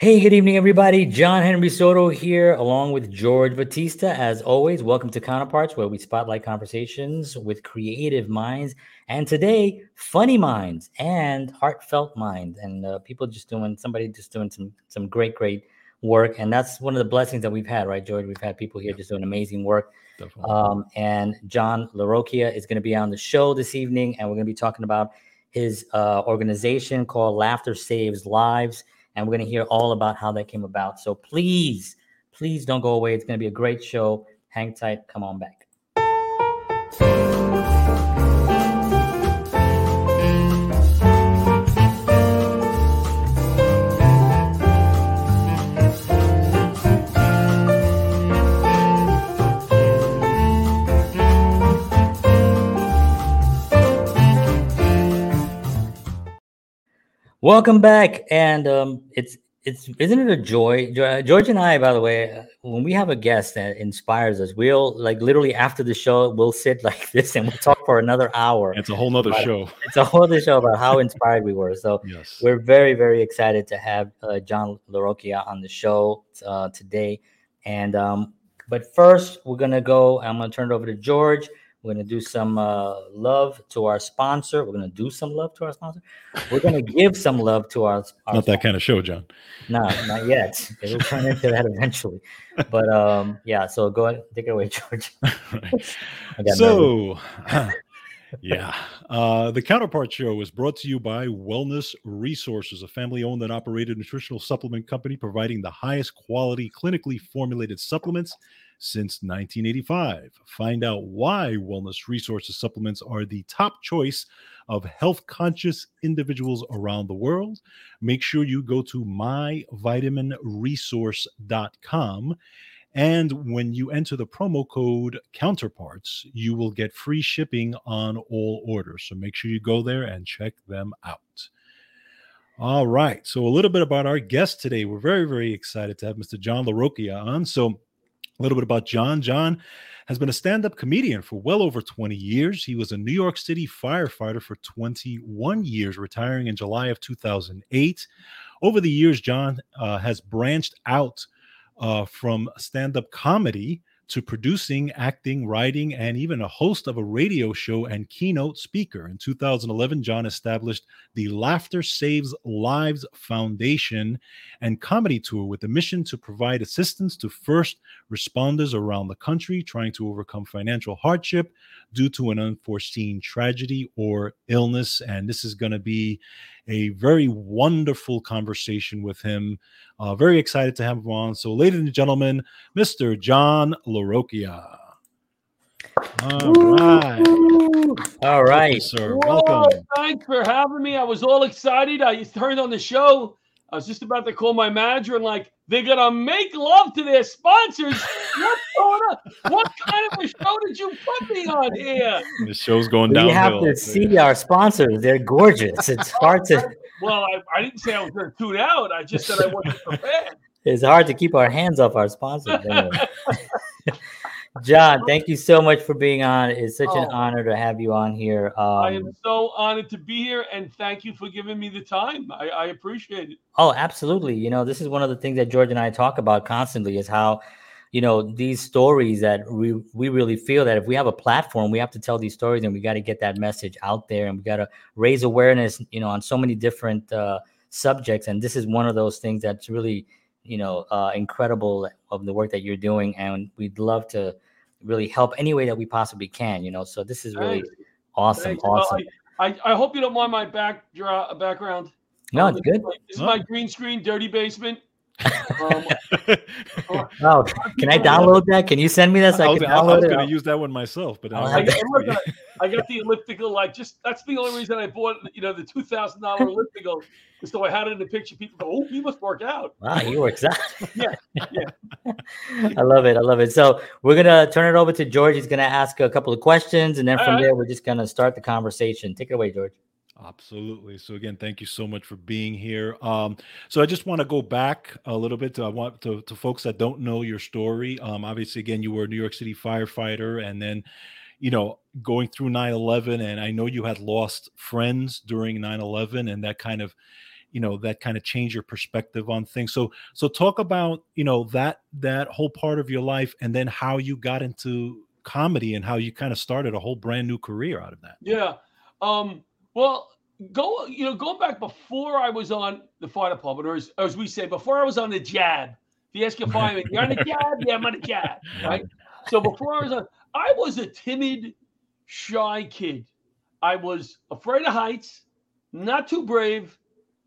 Hey, good evening, everybody. John Henry Soto here, along with George Batista. As always, welcome to Counterparts, where we spotlight conversations with creative minds, and today, funny minds and heartfelt minds, and uh, people just doing somebody just doing some some great, great work. And that's one of the blessings that we've had, right, George? We've had people here just doing amazing work. Um, and John LaRocchia is going to be on the show this evening, and we're going to be talking about his uh, organization called Laughter Saves Lives and we're going to hear all about how that came about. So please, please don't go away. It's going to be a great show. Hang tight. Come on back. Welcome back, and um, it's it's isn't it a joy, George and I? By the way, uh, when we have a guest that inspires us, we'll like literally after the show, we'll sit like this and we'll talk for another hour. It's a whole nother show. It's a whole other show about how inspired we were. So yes. we're very very excited to have uh, John LaRocchia on the show uh, today. And um, but first, we're gonna go. I'm gonna turn it over to George we're going to do some uh, love to our sponsor. We're going to do some love to our sponsor. We're going to give some love to our. our not sponsor. that kind of show, John. No, not yet. It will turn into that eventually. But um, yeah, so go ahead, take it away, George. so, yeah, uh, the Counterpart Show is brought to you by Wellness Resources, a family-owned and operated nutritional supplement company providing the highest quality, clinically formulated supplements since 1985. Find out why Wellness Resources supplements are the top choice of health conscious individuals around the world. Make sure you go to myvitaminresource.com. And when you enter the promo code counterparts, you will get free shipping on all orders. So make sure you go there and check them out. All right. So, a little bit about our guest today. We're very, very excited to have Mr. John LaRocchia on. So, a little bit about John. John has been a stand up comedian for well over 20 years. He was a New York City firefighter for 21 years, retiring in July of 2008. Over the years, John uh, has branched out uh, from stand up comedy to producing, acting, writing, and even a host of a radio show and keynote speaker. In 2011, John established the Laughter Saves Lives Foundation and comedy tour with the mission to provide assistance to first responders around the country trying to overcome financial hardship due to an unforeseen tragedy or illness. And this is going to be a very wonderful conversation with him. Uh, very excited to have him on. So, ladies and gentlemen, Mr. John LaRocchia. All right. All right. sir. Whoa, Welcome. Thanks for having me. I was all excited. I turned on the show. I was just about to call my manager and like, they're gonna make love to their sponsors. What's going on? What kind of a show did you put me on here? The show's going down. You have to see our sponsors. They're gorgeous. It's hard to. Well, I, I didn't say I was going to tune out. I just said I wasn't prepared. It's hard to keep our hands off our sponsors. John, thank you so much for being on. It's such oh, an honor to have you on here. Um, I am so honored to be here, and thank you for giving me the time. I, I appreciate it. Oh, absolutely. You know, this is one of the things that George and I talk about constantly is how, you know, these stories that we we really feel that if we have a platform, we have to tell these stories, and we got to get that message out there, and we got to raise awareness, you know, on so many different uh, subjects. And this is one of those things that's really you know uh, incredible of the work that you're doing and we'd love to really help any way that we possibly can you know so this is really Thanks. awesome Thanks. awesome. I, I hope you don't mind my back uh, background. No it's good. this is my green screen dirty basement um, oh, can I download that? Can you send me that? So I, I was, I was going to use that one myself, but I, I, I, got the elliptical. Like, just that's the only reason I bought, you know, the two thousand dollar elliptical, so I had it in the picture. People go, "Oh, he must work out." Wow, he works out. yeah, yeah. I love it. I love it. So we're gonna turn it over to George. He's gonna ask a couple of questions, and then from there, we're just gonna start the conversation. Take it away, George. Absolutely. So again, thank you so much for being here. Um, so I just want to go back a little bit. To, I want to, to folks that don't know your story. Um, obviously, again, you were a New York City firefighter, and then, you know, going through 9/11, and I know you had lost friends during 9/11, and that kind of, you know that kind of change your perspective on things so so talk about you know that that whole part of your life and then how you got into comedy and how you kind of started a whole brand new career out of that Yeah. Um, well, go you know, going back before I was on the fire department, or as, as we say, before I was on the jab. If you ask your fireman, you're on the jab, yeah, I'm on the jab. Right. So before I was on, I was a timid, shy kid. I was afraid of heights, not too brave,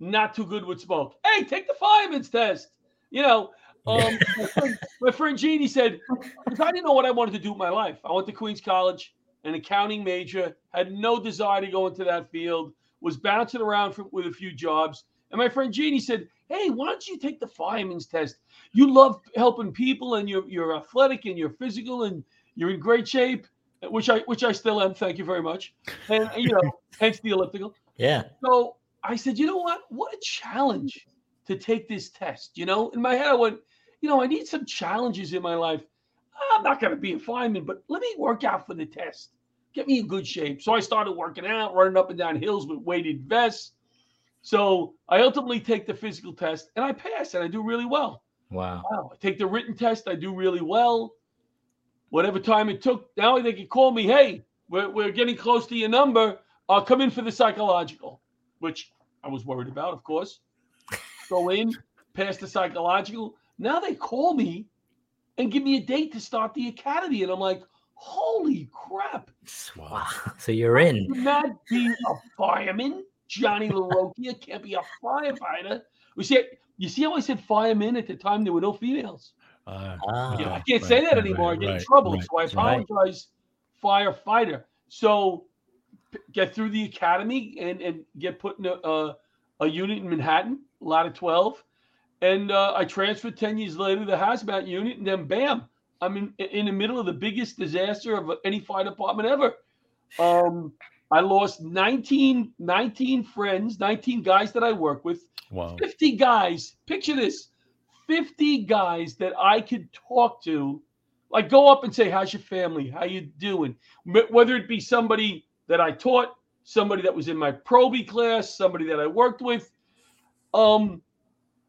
not too good with smoke. Hey, take the fireman's test. You know, um, my, friend, my friend Jeannie said, because I didn't know what I wanted to do with my life. I went to Queens College, an accounting major, had no desire to go into that field, was bouncing around for, with a few jobs. And my friend Jeannie said, Hey, why don't you take the fireman's test? You love helping people and you're, you're athletic and you're physical and you're in great shape, which I which I still am. Thank you very much. And you know, hence the elliptical. Yeah. So I said, you know what? What a challenge to take this test. You know, in my head, I went, you know, I need some challenges in my life. I'm not going to be a fireman, but let me work out for the test. Get me in good shape. So I started working out, running up and down hills with weighted vests. So I ultimately take the physical test and I pass and I do really well. Wow. Wow. I take the written test, I do really well. Whatever time it took, now they can call me, hey, we're, we're getting close to your number. I'll come in for the psychological, which I was worried about, of course. Go in, pass the psychological. Now they call me and give me a date to start the academy. And I'm like, holy crap. Wow. So you're in. Could not be a fireman. Johnny LaRocchia can't be a firefighter. We see, you see how I said fireman at the time there were no females. uh, Ah. You know, I can't say right, that right, anymore. I get in right, trouble. right, so I right. apologize, firefighter. So p- get through the academy and, and get put in a, a, a unit in Manhattan, ladder 12. And uh, I transferred 10 years later to the hazmat unit. And then bam, I'm in, in the middle of the biggest disaster of any fire department ever. Um, I lost 19, 19 friends, 19 guys that I work with. wow 50 guys. Picture this 50 guys that I could talk to, like go up and say, How's your family? How you doing? Whether it be somebody that I taught, somebody that was in my probie class, somebody that I worked with. Um,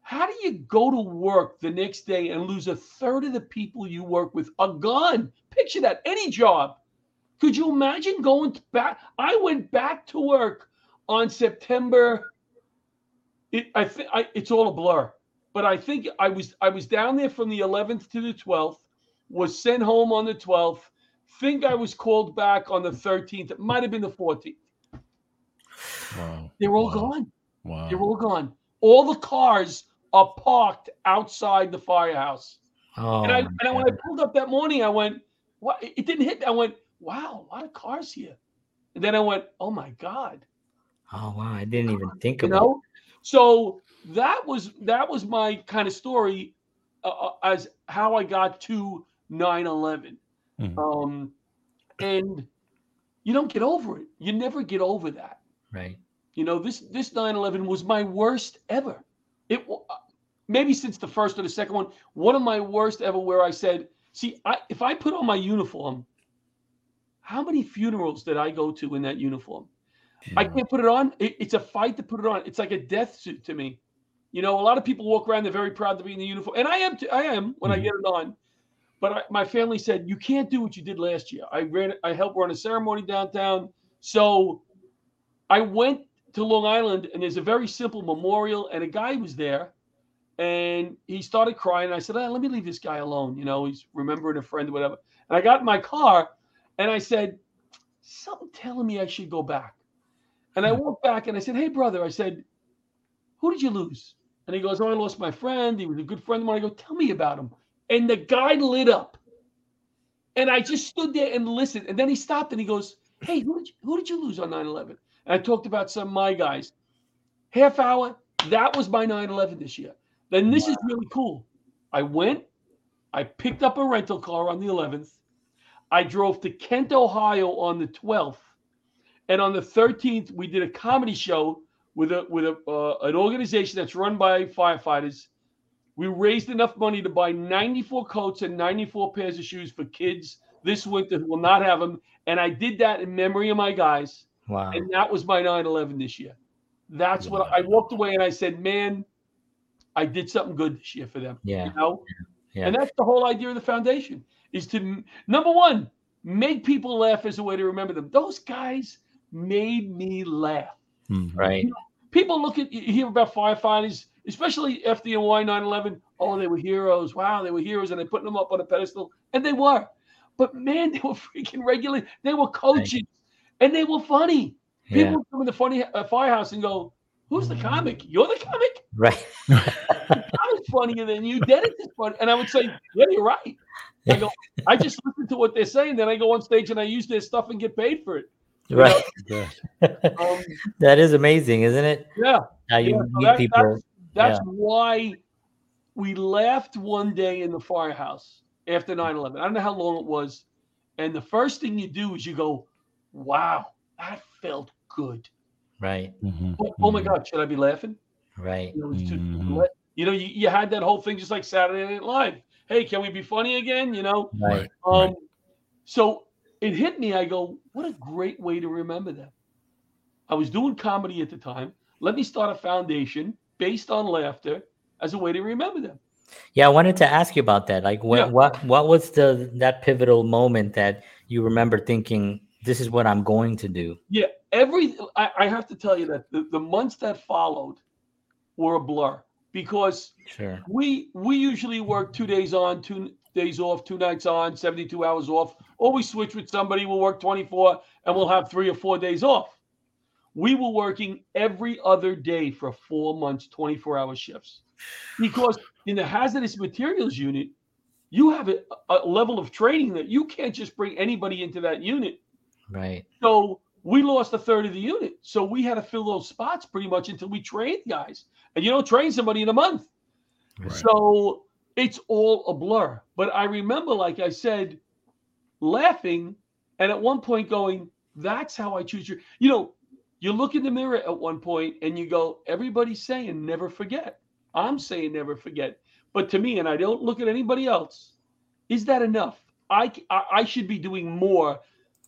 how do you go to work the next day and lose a third of the people you work with are gone? Picture that. Any job. Could you imagine going back? I went back to work on September it, I think I, it's all a blur, but I think I was I was down there from the 11th to the 12th, was sent home on the 12th. Think I was called back on the 13th. It might have been the 14th. wow They're all Wow. gone. wow They're all gone. All the cars are parked outside the firehouse. Oh, and I and I, when I pulled up that morning, I went, "What?" It didn't hit. I went, "Wow, a lot of cars here." And then I went, "Oh my god." oh wow. I didn't even think you about know so that was that was my kind of story uh, uh, as how i got to 9-11 Mhm. um and you don't get over it you never get over that. Right. you know this this 9-11 was my worst ever it wa- maybe since the first or the second one one of my worst ever where i said see I, if i put on my uniform how many funerals did i go to in that uniform I can't put it on. It, it's a fight to put it on. It's like a death suit to me. You know, a lot of people walk around; they're very proud to be in the uniform, and I am. T- I am when I Mhm. get it on. But I, my family said you can't do what you did last year. I ran. I helped run a ceremony downtown, so I went to Long Island, and there's a very simple memorial, and a guy was there, and he started crying. And I said, ah, "Let me leave this guy alone." You know, he's remembering a friend or whatever. And I got in my car, and I said, "Something telling me I should go back." And I Hmm. walked back and I said, Hey, brother, I said, Who did you lose? And he goes, Oh, I lost my friend. He was a good friend of mine. I go, Tell me about him. And the guy lit up. And I just stood there and listened. And then he stopped and he goes, Hey, who did you, who did you lose on 9 11? And I talked about some of my guys. Half hour, that was my 9 11 this year. Then this is really cool. I went, I picked up a rental car on the 11th. I drove to Kent, Ohio on the 12th. And on the 13th, we did a comedy show with a with a uh, an organization that's run by firefighters. We raised enough money to buy 94 coats and 94 pairs of shoes for kids this winter who will not have them. And I did that in memory of my guys. Wow. And that was my 9/11 this year. That's what I walked away and I said, man, I did something good this year for them. Yeah. You know? Yeah. And that's the whole idea of the foundation is to number one, make people laugh as a way to remember them. Those guys made me laugh. Mhm. Right. People look at you hear about firefighters, especially FDNY 9/11. Oh, they were heroes. Wow, they were heroes, and they put them up on a pedestal, and they were. But man, they were freaking regular. They were coaches, and they were funny. People Yeah. come in the funny uh, firehouse and go, "Who's the comic? You're the comic. Right. I was funnier than you. Dennis is funny." And I would say, "Yeah, you're right." I go, I just listen to what they're saying, then I go on stage and I use their stuff and get paid for it. Right. Yeah. Um, that is amazing, isn't it? yeah. How you Yeah, meet that- people. That's, that's why we laughed one day in the firehouse after 9 11. I don't know how long it was. And the first thing you do is you go, wow, that felt good. Right. Mhm. Oh, oh my Mhm. God, should I be laughing? Right. You know, it's too- Mhm. you, know you, you had that whole thing just like Saturday Night Live. Hey, can we be funny again? You know? Right. Um, Right. So it hit me. I go, what a great way to remember them. I was doing comedy at the time. Let me start a foundation based on laughter as a way to remember them. Yeah, I wanted to ask you about that. Like, what Yeah. what what was the that pivotal moment that you remember thinking, "This is what I'm going to do"? Yeah, every I, I have to tell you that the, the months that followed were a blur because Sure. we we usually work two days on, two days off, two nights on, 72 hours off, or we switch with somebody, we'll work 24 and we'll have three or four days off. We were working every other day for four months, 24 hour shifts. Because in the hazardous materials unit, you have a, a level of training that you can't just bring anybody into that unit. Right. So we lost a third of the unit. So we had to fill those spots pretty much until we trained guys. And you don't train somebody in a month. Right. So it's all a blur. But I remember, like I said, laughing and at one point going, that's how I choose your, you know, you look in the mirror at one point and you go, everybody's saying never forget. I'm saying never forget. But to me, and I don't look at anybody else, is that enough? I, I, I should be doing more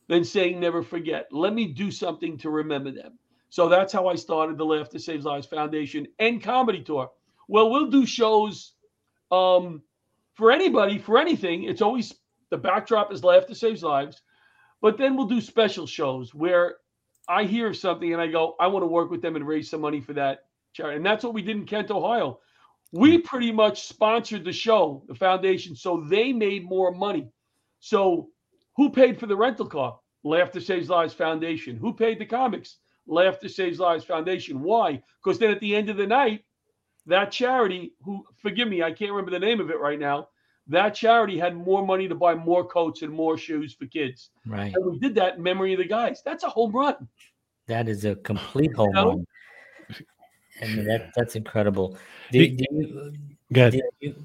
than saying never forget. Let me do something to remember them. So that's how I started the Laughter Saves Lives Foundation and comedy tour. Well, we'll do shows um, for anybody, for anything. It's always the backdrop is Laughter Saves Lives. But then we'll do special shows where I hear something and I go, I want to work with them and raise some money for that charity. And that's what we did in Kent, Ohio. We pretty much sponsored the show, the foundation, so they made more money. So who paid for the rental car? Laughter Saves Lives Foundation. Who paid the comics? Laughter Saves Lives Foundation. Why? Because then at the end of the night, that charity, who forgive me, I can't remember the name of it right now, that charity had more money to buy more coats and more shoes for kids. Right. And we did that in memory of the guys. That's a home run. That is a complete home know? run. I mean, that that's incredible. He- Did, did you, Go ahead. did you,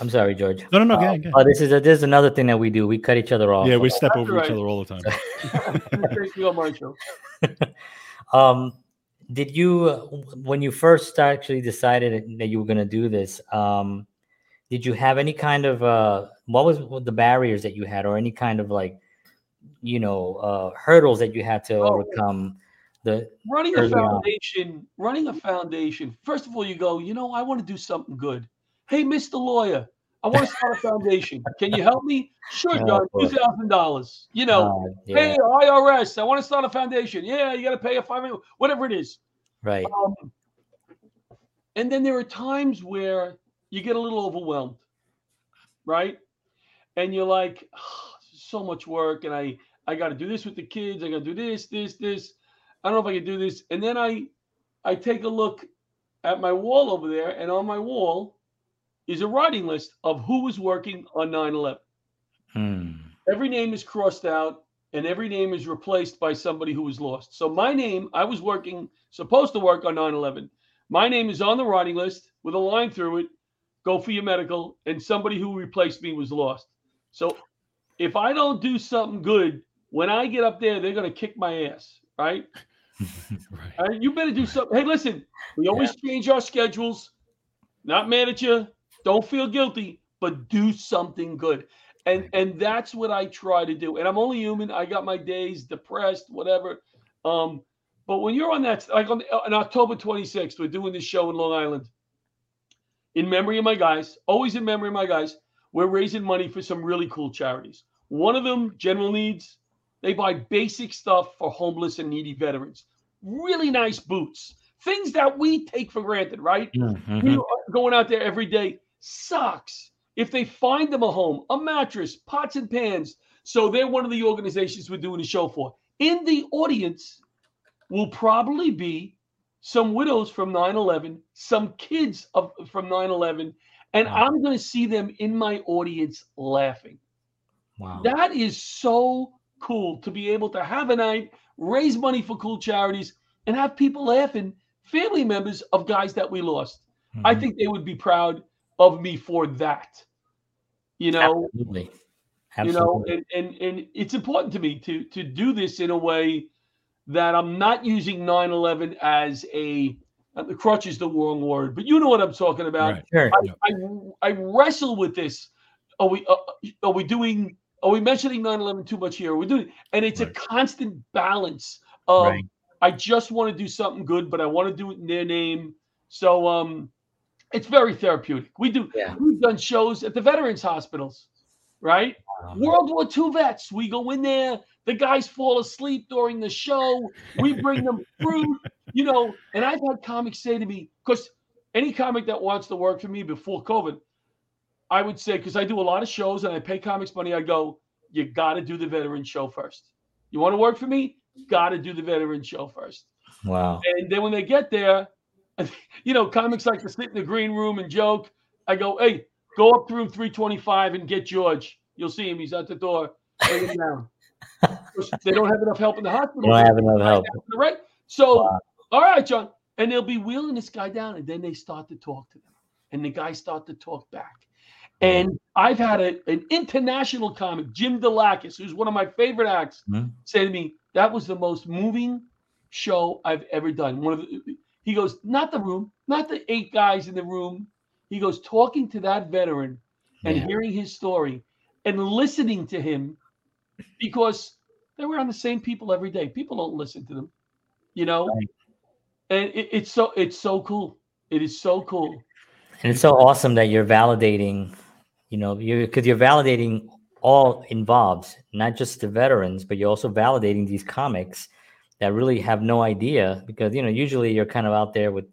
I'm sorry, George. No, no, no. Uh, Go ahead, go Oh, ahead. this is a, this is another thing that we do. We cut each other off. Yeah, we step That's over right. each other all the time. Thank you on my show. Um, did you uh, when you first actually decided that you were going to do this? Um, did you have any kind of uh, what was the barriers that you had, or any kind of like, you know, uh, hurdles that you had to Oh. overcome? The running a early on. foundation running a foundation first of all you go you know i want to do something good hey mr lawyer i want to start a foundation. Can you help me? Sure Oh, john $2000 you know. Uh, yeah, hey irs i want to start a foundation. Yeah you got to pay a five whatever it is. Right, um, and then there are times where you get a little overwhelmed right? And you're like "Oh, so much work and i i got to do this with the kids i got to do this this this. I don't know if i can do this. And then i i take a look at my wall over there and on my wall is a riding list of who was working on 9-11 Hmm. every name is crossed out and every name is replaced by somebody who was lost. So my name, I was working, supposed to work on 9/11. My name is on the riding list with a line through it. Go for your medical, and somebody who replaced me was lost. So if I don't do something good, when I get up there, they're gonna kick my ass, right? right. You better do something. Hey, listen, we always change our schedules. Not mad at you. Don't feel guilty, but do something good. And and that's what I try to do. And I'm only human. I got my days depressed, whatever. Um, But when you're on that, like on, on October 26th, we're doing this show in Long Island. In memory of my guys, always in memory of my guys, we're raising money for some really cool charities. One of them, General Needs, they buy basic stuff for homeless and needy veterans. Really nice boots, things that we take for granted, right? Mhm. You know, going out there every day sucks. If they find them a home, a mattress, pots and pans. So they're one of the organizations we're doing the show for. In the audience will probably be some widows from 9-11, some kids of, from 9-11, and Wow. I'm going to see them in my audience laughing. Wow. That is so cool to be able to have a night, raise money for cool charities, and have people laughing, family members of guys that we lost. I Mhm. think they would be proud of me for that. You know, Absolutely. absolutely. you know, and, and and it's important to me to to do this in a way that I'm not using 9/11 as a uh, the crutch is the wrong word, but you know what I'm talking about. Right. sure. I, I I wrestle with this. Are we uh, are we doing? Are we mentioning 9/11 too much here? We're we doing? And it's Right. a constant balance of Right. I just want to do something good, but I want to do it in their name. So um, it's very therapeutic. We do. Yeah. We've done shows at the veterans hospitals, right? Um, World War II vets. We go in there. The guys fall asleep during the show. We bring them fruit, you know. And I've had comics say to me, because any comic that wants to work for me before COVID, I would say, because I do a lot of shows and I pay comics money, I go, you got to do the veteran show first. You want to work for me? Got to do the veteran show first. wow. And then when they get there, you know, comics like to sit in the green room and joke. I go, hey, go up to room 325 and get George. You'll see him. He's at the door. Down. they don't have enough help in the hospital. Don't have enough help. Right? So, Wow. all right, John. And they'll be wheeling this guy down, and then they start to talk to them. And the guys start to talk back. And I've had a, an international comic, Jim Dailakis, who's one of my favorite acts, Mhm. say to me, that was the most moving show I've ever done. One of the, he goes, not the room, not the eight guys in the room. He goes, talking to that veteran and Yeah. hearing his story and listening to him because they were on the same people every day. People don't listen to them, you know? Right. And it, it's so it's so cool. It is so cool. And it's so awesome that you're validating, you know, you because you're validating all involved, not just the veterans, but you're also validating these comics that really have no idea because you know usually you're kind of out there with,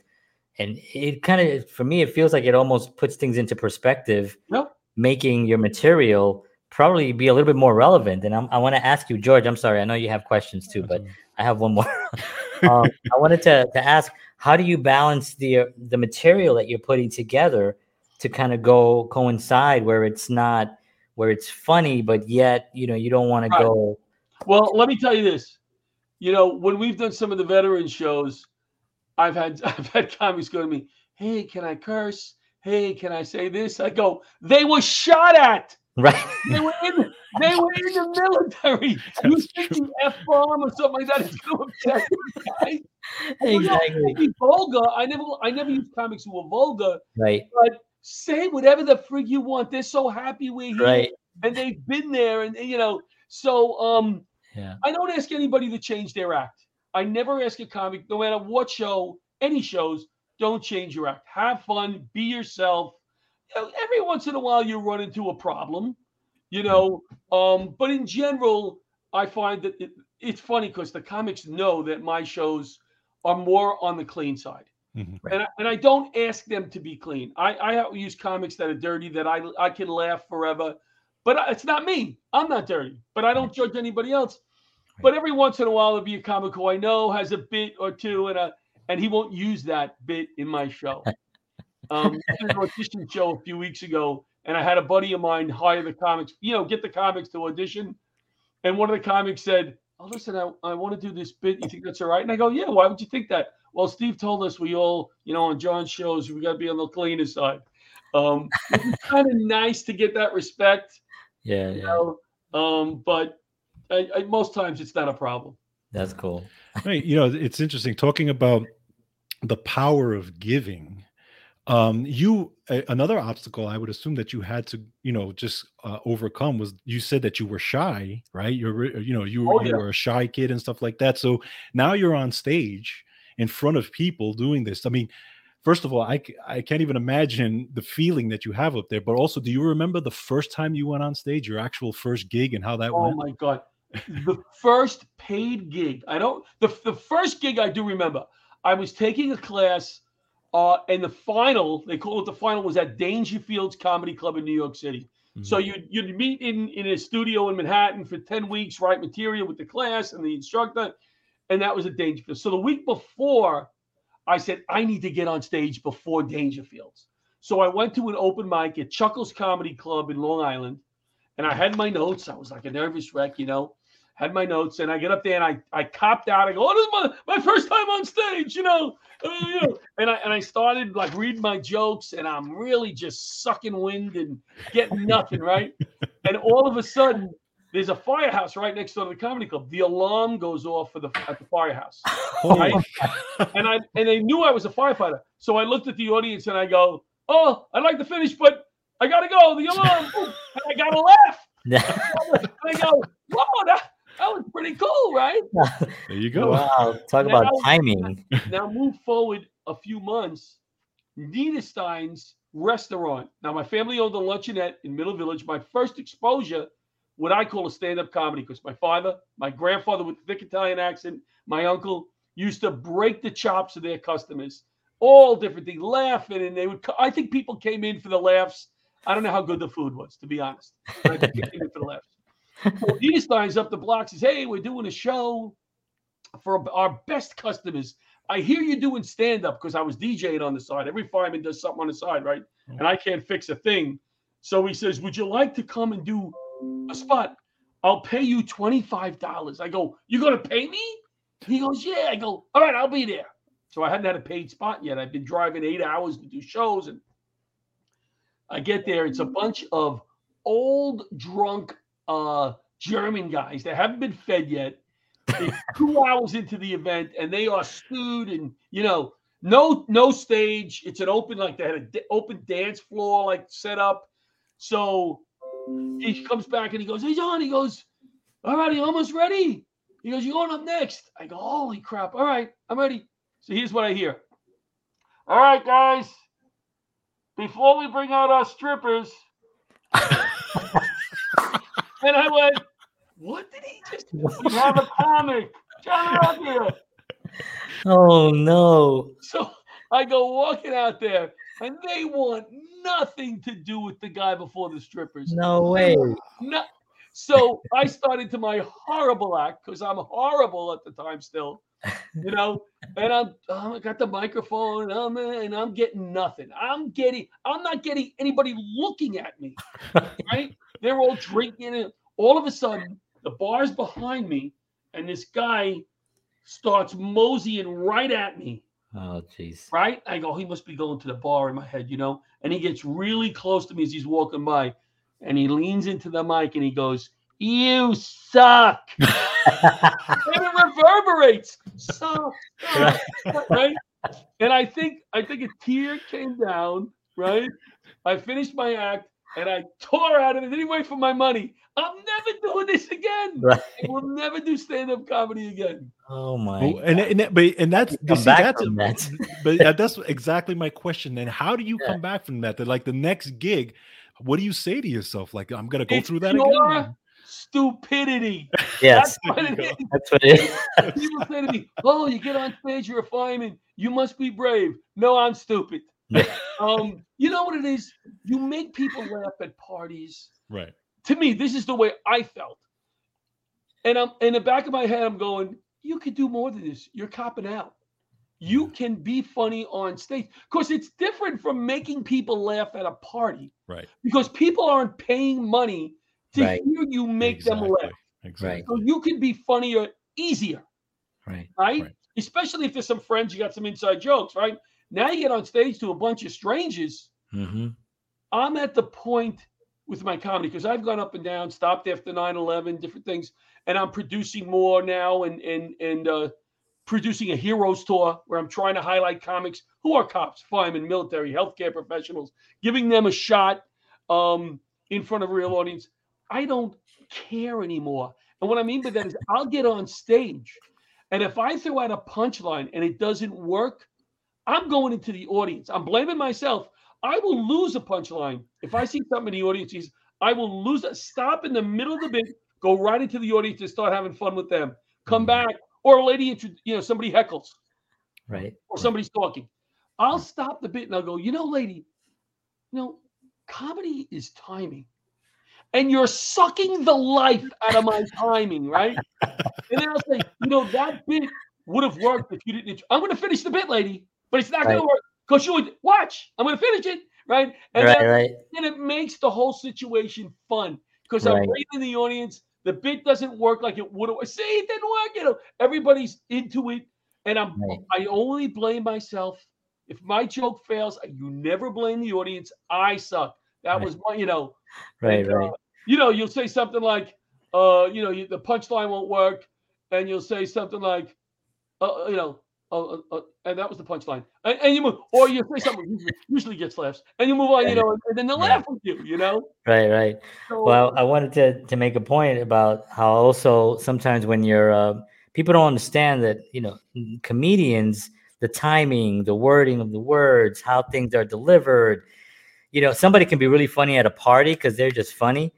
and it kind of for me it feels like it almost puts things into perspective, Yep. making your material probably be a little bit more relevant. And I'm, I want to ask you, George. I'm sorry, I know you have questions too, but I have one more. um, I wanted to, to ask, how do you balance the uh, the material that you're putting together to kind of go coincide where it's not where it's funny, but yet you know you don't want to go. Well, let me tell you this. You know, when we've done some of the veteran shows, I've had I've had comics go to me, "Hey, can I curse? Hey, can I say this?" I go, "They were shot at. Right. They were in they were in the military. You think the f bomb or something like that is going to upset exactly. Be vulgar. I never I never use comics who are vulgar, Right. but say whatever the frig you want. They're so happy we're here, Right. and they've been there, and you know. So um, Yeah. I don't ask anybody to change their act. I never ask a comic, no matter what show, any shows, don't change your act. Have fun, be yourself. You know, every once in a while you run into a problem, you know. Um, but in general, I find that it, it's funny because the comics know that my shows are more on the clean side. Mhm. And, I, and I don't ask them to be clean. I, I use comics that are dirty that I I can laugh forever, but it's not me. I'm not dirty, but I don't judge anybody else. But every once in a while, there'll be a comic who I know has a bit or two, and a and he won't use that bit in my show. Um, I did an audition show a few weeks ago, and I had a buddy of mine hire the comics, you know, get the comics to audition. And one of the comics said, "Oh, listen, I, I want to do this bit. You think that's all right?" And I go, "Yeah. Why would you think that?" Well, Steve told us we all, you know, on John's shows, we got to be on the cleaner side. Um, it's kind of nice to get that respect, Yeah. you Yeah. know. Um, but I, I, most times it's not a problem. That's cool. Right, you know, it's interesting talking about the power of giving. Um, you a- another obstacle I would assume that you had to, you know, just uh, overcome was you said that you were shy, right? You're, you know, you, Oh, you were a shy kid and stuff like that. So now you're on stage in front of people doing this. I mean, first of all, I, I can't even imagine the feeling that you have up there. But also, do you remember the first time you went on stage, your actual first gig, and how that Oh went? Oh my god. The first paid gig. I don't the, the first gig I do remember. I was taking a class uh and the final, they call it the final, was at Dangerfields Comedy Club in New York City. So Mhm. you'd you'd meet in in a studio in Manhattan for 10 weeks, write material with the class and the instructor, and that was at Dangerfield. So the week before, I said, I need to get on stage before Dangerfields. So I went to an open mic at Chuckles Comedy Club in Long Island, and I had my notes. I was like a nervous wreck, you know. Had my notes, and I get up there and I I copped out. I go, "Oh, this is my, my first time on stage," you know, uh, you know. And I and I started like reading my jokes, and I'm really just sucking wind and getting nothing right. And all of a sudden, there's a firehouse right next door to the comedy club. The alarm goes off for the at the firehouse Oh, right? and I and they knew I was a firefighter. So I looked at the audience and I go, "Oh, I'd like to finish, but I gotta go. The alarm!" And I gotta laugh. And I go, "Whoa, that, that was pretty cool, right?" there you go. wow, talk about timing. Now move forward a few months. Niederstein's restaurant. Now my family owned a luncheonette in Middle Village. My first exposure, what I call a stand-up comedy, because my father, my grandfather with the thick Italian accent, my uncle used to break the chops of their customers, all different things, laughing, and they would. I think people came in for the laughs. I don't know how good the food was, to be honest. but I think they came in for the laughs. Niederstein's up the block says, "Hey, we're doing a show for our best customers." I hear you doing stand up because I was DJing on the side. Every fireman does something on the side, right? And I can't fix a thing. So he says, Would you like to come and do a spot? I'll pay you $25. I go, You're going to pay me? He goes, Yeah. I go, All right, I'll be there. So I hadn't had a paid spot yet. I've been driving eight hours to do shows. And I get there. It's a bunch of old, drunk uh, German guys that haven't been fed yet. Two hours into the event and they are stewed and you know no no stage. It's an open like they had an open dance floor like set up. So he comes back and he goes hey john he goes all right you almost ready? He goes you're going up next. I go holy crap all right i'm ready. So here's what i hear. All right guys before we bring out our strippers and i went what did he just we have a comic john out here Oh no. So I go walking out there, and they want nothing to do with the guy before the strippers. No way. No. So I started to my horrible act because I'm horrible at the time still, you know. And I'm oh, I got the microphone, oh, and I'm and I'm getting nothing. I'm getting I'm not getting anybody looking at me, right? They're all drinking, and all of a sudden the bar's behind me, and this guy starts moseying right at me Oh jeez. right? I go, oh, he must be going to the bar in my head, you know? And he gets really close to me as he's walking by and he leans into the mic and he goes, You suck. and it reverberates. Suck, suck, right? And I think I think a tear came down, right? I finished my act and I tore out of it anyway for my money. I'm never doing this again. Right. I will never do stand-up comedy again. Oh my. Oh, and, and that- but and that's come see, back that's from that? but yeah, that's exactly my question. And how do you Yeah. come back from that? That like the next gig, what do you say to yourself? Like I'm gonna go It's through that pure again. Stupidity. yes, That's what There it you is. that's what it is. People say to me, "Oh, you get on stage, you're a fireman. You must be brave." No, I'm stupid. Um, you know what it is? You make people laugh at parties. Right. To me, this is the way I felt. And I'm in the back of my head, I'm going, "You could do more than this. You're copping out. You can be funny on stage because it's different from making people laugh at a party Right. because people aren't paying money to Right. hear you make them laugh. Exactly. So you can be funnier easier Right. right? Right. Especially if there's some friends, you got some inside jokes, right? Now you get on stage to a bunch of strangers. Mm-hmm. I'm at the point with my comedy because I've gone up and down, stopped after 9 11, different things, and I'm producing more now. And, and, and, uh, producing a heroes tour where I'm trying to highlight comics who are cops, firemen, military, healthcare professionals, giving them a shot um, in front of a real audience. I don't care anymore. And what I mean by that is I'll get on stage. And if I throw out a punchline and it doesn't work, I'm going into the audience. I'm blaming myself. I will lose a punchline. If I see something in the audience, I will lose a stop in the middle of the bit, go right into the audience and start having fun with them. Come Mm-hmm. back, or a lady, you know, somebody heckles Right. or somebody's talking. I'll stop the bit and I'll go, you know, lady, you know, comedy is timing. And you're sucking the life out of my timing, right? And then I'll say, you know, that bit would have worked if you didn't. I'm going to finish the bit, lady, but it's not going to work because you would watch. I'm going to finish it, right? And right. then, Right. then it makes the whole situation fun because I'm Right. right in the audience. The bit doesn't work like it would have. See, it didn't work. You know, everybody's into it, and I'm. Right. I only blame myself. If my joke fails, you never blame the audience. I suck. That Right. was my, you know, Right. and, uh, Right. you know, you'll say something like, uh, you know, you, the punchline won't work, and you'll say something like, uh, you know, uh, and that was the punchline, and, and you move, or you say something usually, gets laughs, and you move on, you know, and, and then Yeah. laugh with you, you know. Right. Right. So, Well, I wanted to to make a point about how also sometimes when you're uh, people don't understand that you know comedians the timing, the wording of the words, how things are delivered. You know, somebody can be really funny at a party because they're just funny,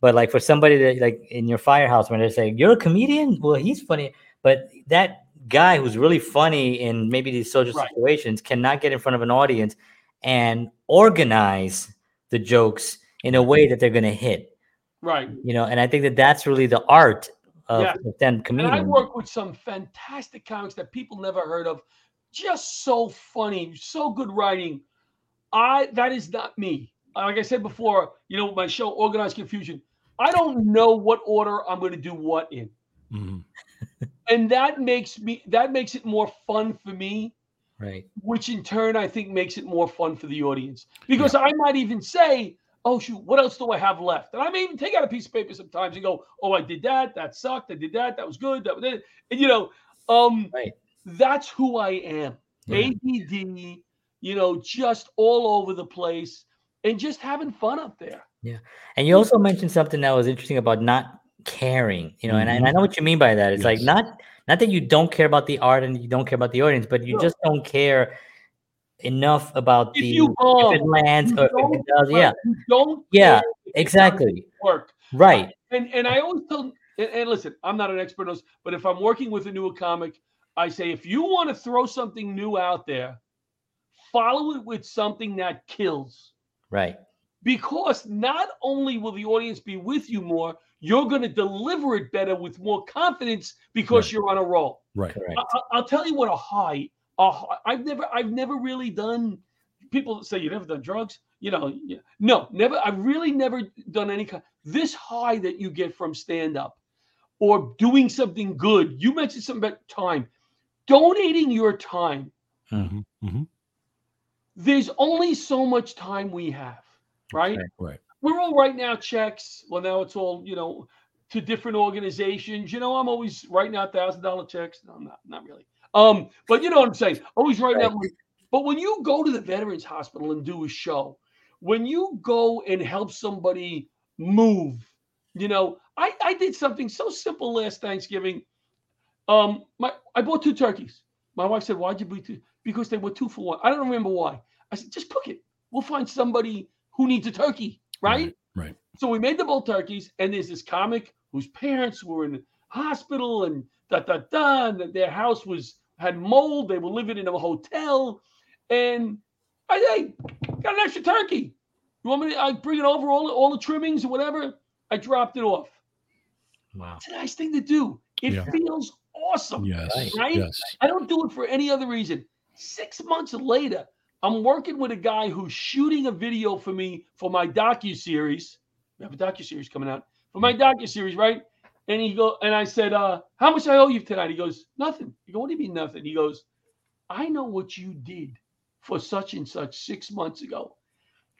but like for somebody that like in your firehouse when they're saying you're a comedian, well, he's funny, but that guy who's really funny in maybe these social Right. situations cannot get in front of an audience and organize the jokes in a way that they're going to hit right. you know and i think that that's really the art of, Yeah. of them And I work with some fantastic comics that people never heard of. Just so funny, so good writing. I that is not me. Like I said before, you know, my show Organized Confusion. I don't know what order I'm going to do what in. Mhm. And that makes me that makes it more fun for me, right which in turn I think makes it more fun for the audience. Because I might even say, oh shoot, what else do I have left? And I may even take out a piece of paper sometimes and go, oh, I did that, that sucked, I did that, that was good, that was it. And you know, um, Right. that's who I am. Yeah. ADD, you know, just all over the place and just having fun up there. Yeah. And you also mentioned something that was interesting about not caring you know and, I- and i mm-hmm. know what you mean by that. It's like not not that you don't care about the art and you don't care about the audience but you No. just don't care enough about If the you if it lands or if it does yeah. You don't Yeah, care if it exactly. work. right. And and I always tell and, and listen, I'm not an expert on this, but if I'm working with a new comic, I say if you want to throw something new out there, follow it with something that kills. right. Because not only will the audience be with you more, you're going to deliver it better with more confidence because Right. you're on a roll. Right. I, I- I'll tell you what a high. A high I've never, I've never really done. People say you never done drugs. You know, yeah. no, never. I've really never done any kind. This high that you get from stand up, or doing something good. You mentioned something about time. Donating your time. Mhm. Mhm. There's only so much time we have, right? Right. Right. We're all writing out checks. Well, now it's all you know to different organizations. You know, I'm always writing out thousand dollar checks. No, I'm not, not really. Um, but you know what I'm saying. Always writing out. But when you go to the Veterans Hospital and do a show, when you go and help somebody move, you know, I I did something so simple last Thanksgiving. Um, my I bought two turkeys. My wife said, "Why'd you buy two? Because they were two for one. I don't remember why. I said, "Just cook it. We'll find somebody who needs a turkey, right?" Right. So we made the bull turkeys, and there's this comic whose parents were in hospital and da da da, and that their house was had mold. They were living in a hotel, and I hey, got an extra turkey. You want me to I bring it over all all the trimmings or whatever? I dropped it off. wow It's a nice thing to do. It Yeah. feels awesome. Yes. Right. Right? Yes. I don't do it for any other reason. Six months later, I'm working with a guy who's shooting a video for me for my docu series. We have a docu series coming out for my docu series, right? And he go and I said, uh, "How much I owe you tonight?" He goes, "Nothing." You go, "What do you mean nothing?" He goes, "I know what you did for such and such six months ago,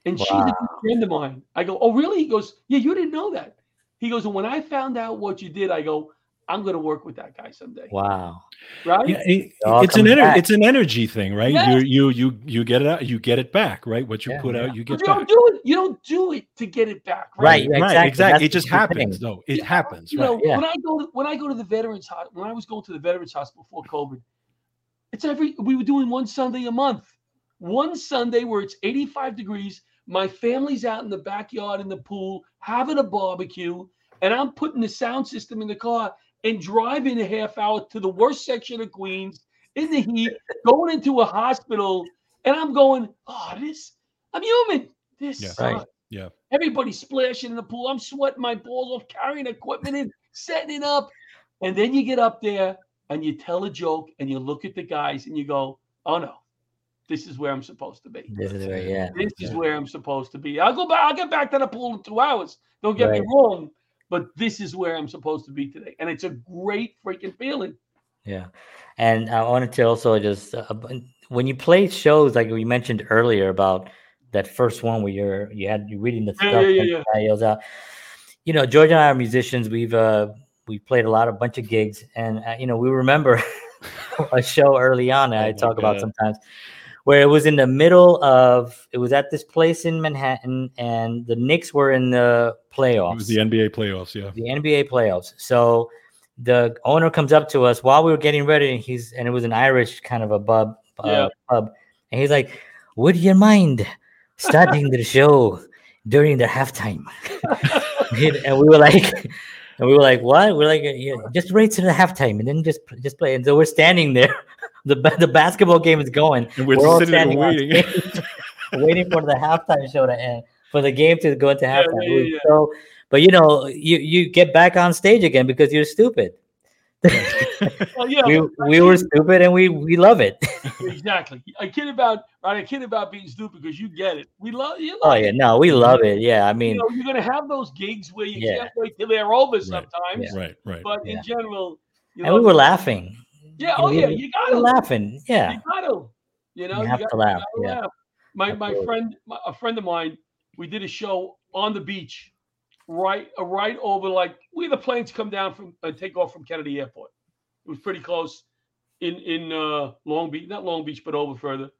and she's a friend of mine." I go, "Oh, really?" He goes, "Yeah, you didn't know that." He goes, "And when I found out what you did, I go." I'm going to work with that guy someday. Wow. Right? Yeah, it- it's an ener- it's an energy thing, right? Yes. You you you you get it out, you get it back, right? What you Yeah, put yeah. out, you But get you back. don't do it. You don't do it to get it back. Right. Right. Right, exactly. exactly. It just the thing. happens. No, it Yeah, happens. You Right. know, Yeah. when I go to when I go to the veterans hospital, when I was going to the veterans hospital before COVID, it's every we were doing one Sunday a month. One Sunday where it's 85 degrees, my family's out in the backyard in the pool having a barbecue, and I'm putting the sound system in the car and driving a half hour to the worst section of Queens in the heat, going into a hospital, and I'm going, oh, this, I'm human. This Yeah. sucks. Right. Yeah. Everybody's splashing in the pool. I'm sweating my balls off, carrying equipment in, setting it up. And then you get up there and you tell a joke and you look at the guys and you go, oh no, this is where I'm supposed to be. This is where, yeah. This is Yeah. where I'm supposed to be. I'll go back. I'll get back to the pool in two hours. Don't get me wrong, but this is where I'm supposed to be today, and it's a great freaking feeling. Yeah. And I wanted to also just uh, when you play shows like we mentioned earlier about that first one where you're you had you reading the Yeah, stuff yeah, yeah, yeah. yells out. You know, George and I are musicians. We've uh we played a lot of bunch of gigs, and uh, you know we remember a show early on that Oh I talk about sometimes where it was in the middle of it was at this place in Manhattan, and the Knicks were in the playoffs It was the NBA playoffs. Yeah. the NBA playoffs. So the owner comes up to us while we were getting ready, and he's and it was an Irish kind of a pub, uh, Yeah. pub, and he's like, "Would you mind starting the show during the halftime?" and we were like, and we were like, "What?" We're like, yeah, "Just right to the halftime, and then just just play." And so we're standing there. The the basketball game is going. And we're, We're all standing waiting. stage, waiting for the halftime show to end, for the game to go into halftime. yeah, yeah. So, but you know, you you get back on stage again because you're stupid. Well, yeah, we but I we were stupid and we we love it. exactly. I kid about right. I kid about being stupid because you get it. We love you. oh yeah, it. no, we love it. Yeah, I You mean, know, you're gonna have those gigs where you Yeah. can't wait till they're over Right. sometimes. right. Right. But Yeah. in general, you and we were it. laughing. Yeah. you Oh know, yeah. You gotta were laughing. Yeah, You gotta. You know. You have to gotta- laugh, gotta yeah. laugh. My my friend, my, a friend of mine, we did a show on the beach, right, uh, right over like we the planes come down from uh, take off from Kennedy Airport. It was pretty close in in uh, Long Beach, not Long Beach, but over further.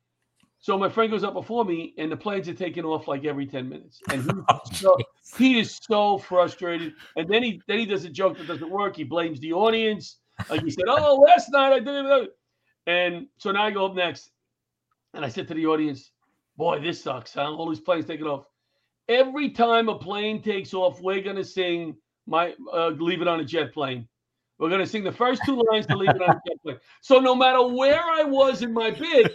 So my friend goes up before me, and the planes are taking off like every ten minutes, and he's so, he is so frustrated. And then he then he does a joke that doesn't work. He blames the audience, like he said, "Oh, last night I did it." And so now I go up next, and I said to the audience, "Boy, this sucks, huh? All these planes taking off. Every time a plane takes off, we're gonna sing my uh, leave it on a jet plane. We're gonna sing the first two lines to leave it on a jet. So no matter where I was in my bid,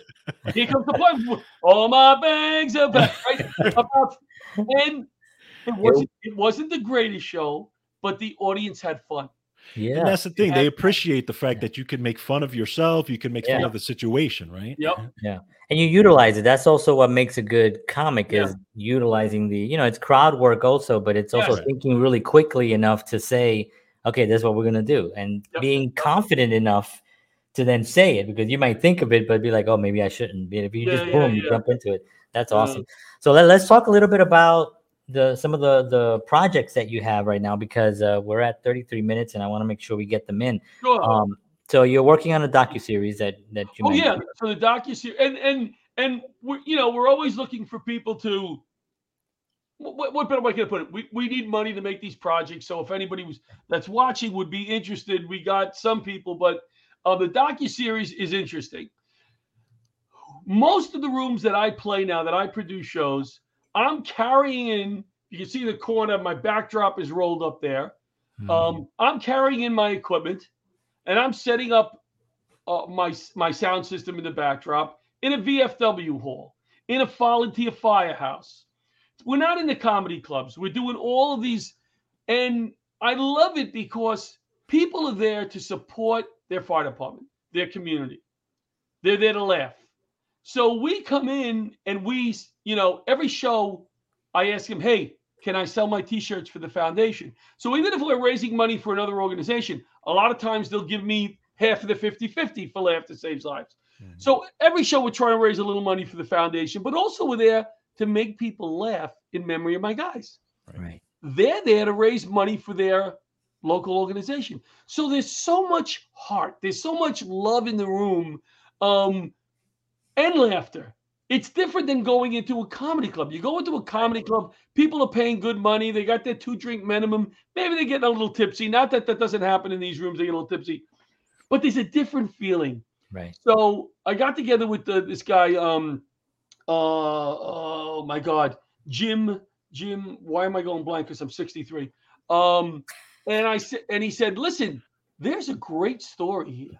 here comes the plane. All my bags are back. Right? About- and it wasn't it wasn't the greatest show, but the audience had fun. yeah. And that's the thing. They appreciate the fact that you can make fun of yourself. You can make fun of the situation, right? Yep. Yeah. And you utilize it. That's also what makes a good comic Yeah. is utilizing the, you know, it's crowd work also, but it's also Yes. thinking really quickly enough to say, okay, this is what we're gonna do, and Yep. being confident enough to then say it because you might think of it, but be like, oh, maybe I shouldn't. But if you Yeah, just boom, you yeah. jump into it. That's Yeah. awesome. So let, let's talk a little bit about the some of the the projects that you have right now because uh, we're at 33 minutes and I want to make sure we get them in. Sure. Um, so you're working on a docu series that that you Oh yeah, mentioned. so the docu series, and and and we're you know we're always looking for people to. What, what better way can I put it? We, we need money to make these projects. So if anybody was that's watching would be interested, we got some people, but uh, the docu series is interesting. Most of the rooms that I play now, that I produce shows, I'm carrying in. You can see the corner. My backdrop is rolled up there. Mhm. Um, I'm carrying in my equipment, and I'm setting up uh, my my sound system in the backdrop in a VFW hall, in a volunteer firehouse. We're not in the comedy clubs. We're doing all of these, and I love it because people are there to support their fire department, their community. They're there to laugh. So we come in and we, you know, every show, I ask them, hey, can I sell my T-shirts for the foundation? So even if we're raising money for another organization, a lot of times they'll give me half of the 50-50 for Laughter Saves Lives. Mhm. So every show we're trying to raise a little money for the foundation, but also we're there to make people laugh in memory of my guys. right. They're there to raise money for their local organization. So there's so much heart, there's so much love in the room, um, and laughter. It's different than going into a comedy club. You go into a comedy club, people are paying good money. They got their two drink minimum. Maybe they're getting a little tipsy. Not that that doesn't happen in these rooms, they get a little tipsy, but there's a different feeling. Right. So I got together with the, this guy. Um, oh my God, Jim. Jim. Why am I going blank? Because I'm 63. Um, and I said, and he said, "Listen, there's a great story here.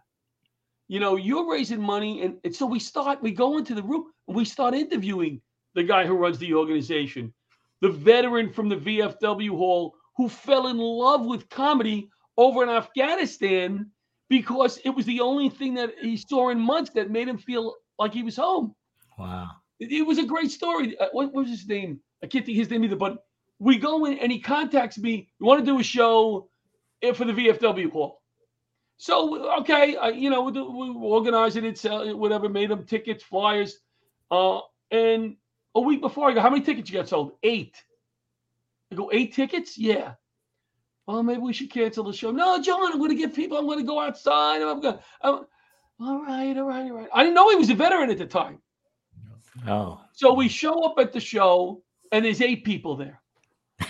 You know, you're raising money, and, and so we start. We go into the room and we start interviewing the guy who runs the organization, the veteran from the VFW hall who fell in love with comedy over in Afghanistan." Because it was the only thing that he saw in months that made him feel like he was home. Wow. It, was a great story. Uh, what, was his name? I can't think his name either. But we go in and he contacts me. You want to do a show eh, for the VFW hall? So okay, uh, you know we, organized it, sell whatever, made them tickets, flyers, uh, and a week before I go, how many tickets you got sold? Eight. I go eight tickets? Yeah. Well, maybe we should cancel the show. No, John, I'm going to get people. I'm going to go outside. I'm going. I'm, all right, all right, all right. I didn't know he was a veteran at the time. Oh. So we show up at the show, and there's eight people there.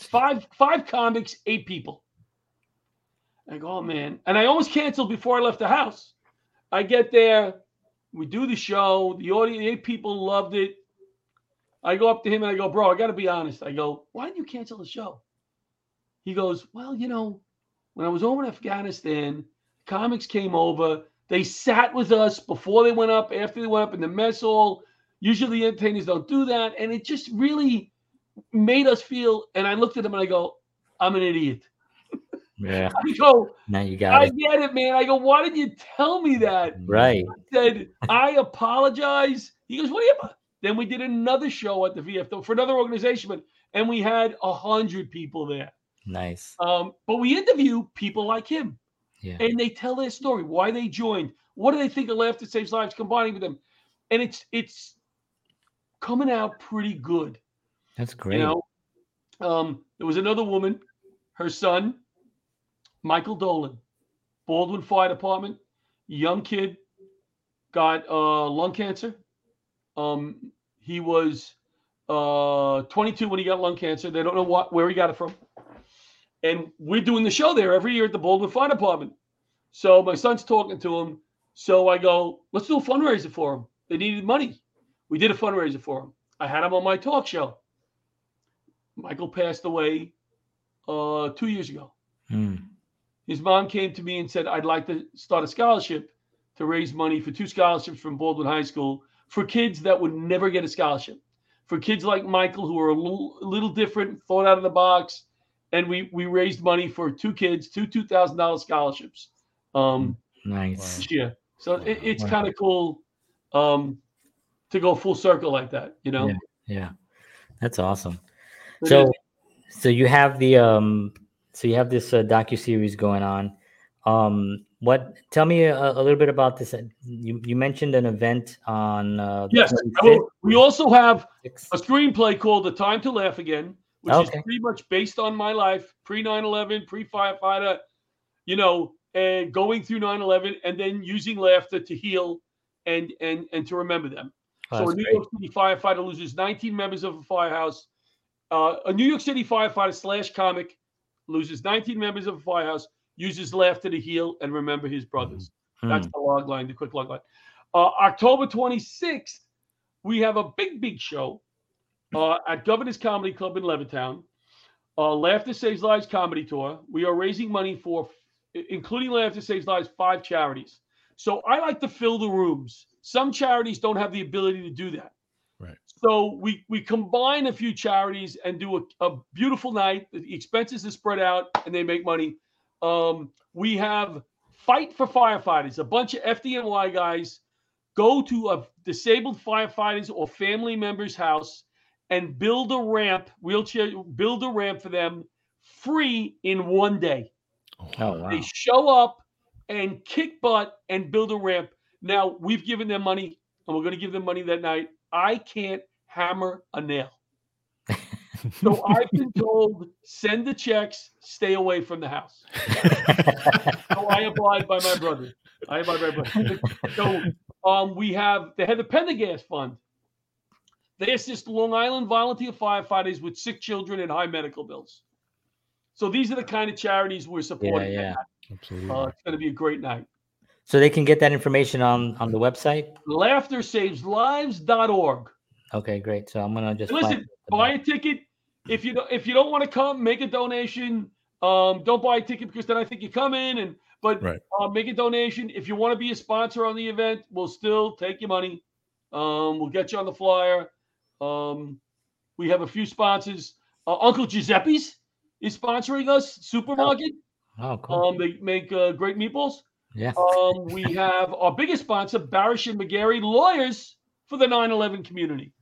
five five comics, eight people. I go, oh man, and I almost canceled before I left the house. I get there, we do the show. The audience, eight people loved it. I go up to him and I go, bro, I got to be honest. I go, why did you cancel the show? He goes, well, you know, when I was over in Afghanistan, comics came over. They sat with us before they went up, after they went up in the mess hall. Usually the entertainers don't do that. And it just really made us feel. And I looked at him and I go, I'm an idiot. Yeah. I go, Now you got I it. get it, man. I go, why did you tell me that? Right. I said, I apologize. He goes, what do you? apo-" Then we did another show at the VFW for another organization, but and we had a hundred people there. Nice. Um, but we interview people like him, Yeah. and they tell their story, why they joined, what do they think of Laughter Saves Lives, combining with them, and it's it's coming out pretty good. That's great. You know, um, there was another woman, her son, Michael Dolan, Baldwin Fire Department, young kid, got uh, lung cancer. Um, he was uh, 22 when he got lung cancer. They don't know what where he got it from. And we're doing the show there every year at the Baldwin Fire Department. So my son's talking to him. So I go, let's do a fundraiser for him. They needed money. We did a fundraiser for him. I had him on my talk show. Michael passed away uh, two years ago. Hmm. His mom came to me and said, I'd like to start a scholarship to raise money for two scholarships from Baldwin High School for kids that would never get a scholarship. For kids like Michael, who are a little, a little different, thought out of the box. And we, we raised money for two kids, two $2,000 scholarships um, Nice. Yeah. So it, it's Wow. kind of cool um, to go full circle like that, you know? Yeah. That's awesome. It So, is. so you have the um, so you have this uh, docu series going on. Um, what? Tell me a, a little bit about this. You you mentioned an event on. Uh, Yes. Will- we also have a screenplay called The Time to Laugh Again, which is pretty much based on my life, pre 9 11, pre firefighter, you know, and going through 9 11 and then using laughter to heal and and and to remember them. Oh, so a New great. York City firefighter loses 19 members of a firehouse. Uh, a New York City firefighter slash comic loses 19 members of a firehouse, uses laughter to heal and remember his brothers. That's Hmm. the log line, the quick log line. Uh, October 26th, we have a big, big show uh, at Governor's Comedy Club in Levittown. Uh, Laughter Saves Lives comedy tour. We are raising money for, including Laughter Saves Lives, five charities. So I like to fill the rooms. Some charities don't have the ability to do that. Right. So we we combine a few charities and do a, a beautiful night. The expenses are spread out and they make money. Um, we have Fight for Firefighters. A bunch of FDNY guys go to a disabled firefighters or family member's house and build a ramp, wheelchair, build a ramp for them free in one day. Oh wow. They show up and kick butt and build a ramp. Now we've given them money and we're going to give them money that night. I can't hammer a nail. So I've been told send the checks, stay away from the house. So I abide by my brother. I abide by my brother. So um, we have they had the Pendergast Fund. They assist Long Island volunteer firefighters with sick children and high medical bills. So these are the kind of charities we're yeah, supporting. yeah. Absolutely. Uh, it's going to be a great night. So they can get that information on on the website. LaughterSavesLives.org. Okay, great. So I'm gonna just Listen, buy a ticket. If you don't, if you don't want to come, make a donation. Um, don't buy a ticket because then I think you come in and but Right. uh, make a donation. If you want to be a sponsor on the event, we'll still take your money. Um, we'll get you on the flyer. Um, we have a few sponsors. Uh, Uncle Giuseppe's is sponsoring us. Supermarket. Oh, cool. Um, they make uh, great meatballs. Yeah. Um, we have our biggest sponsor, Barasch and McGarry Lawyers for the 9/11 community.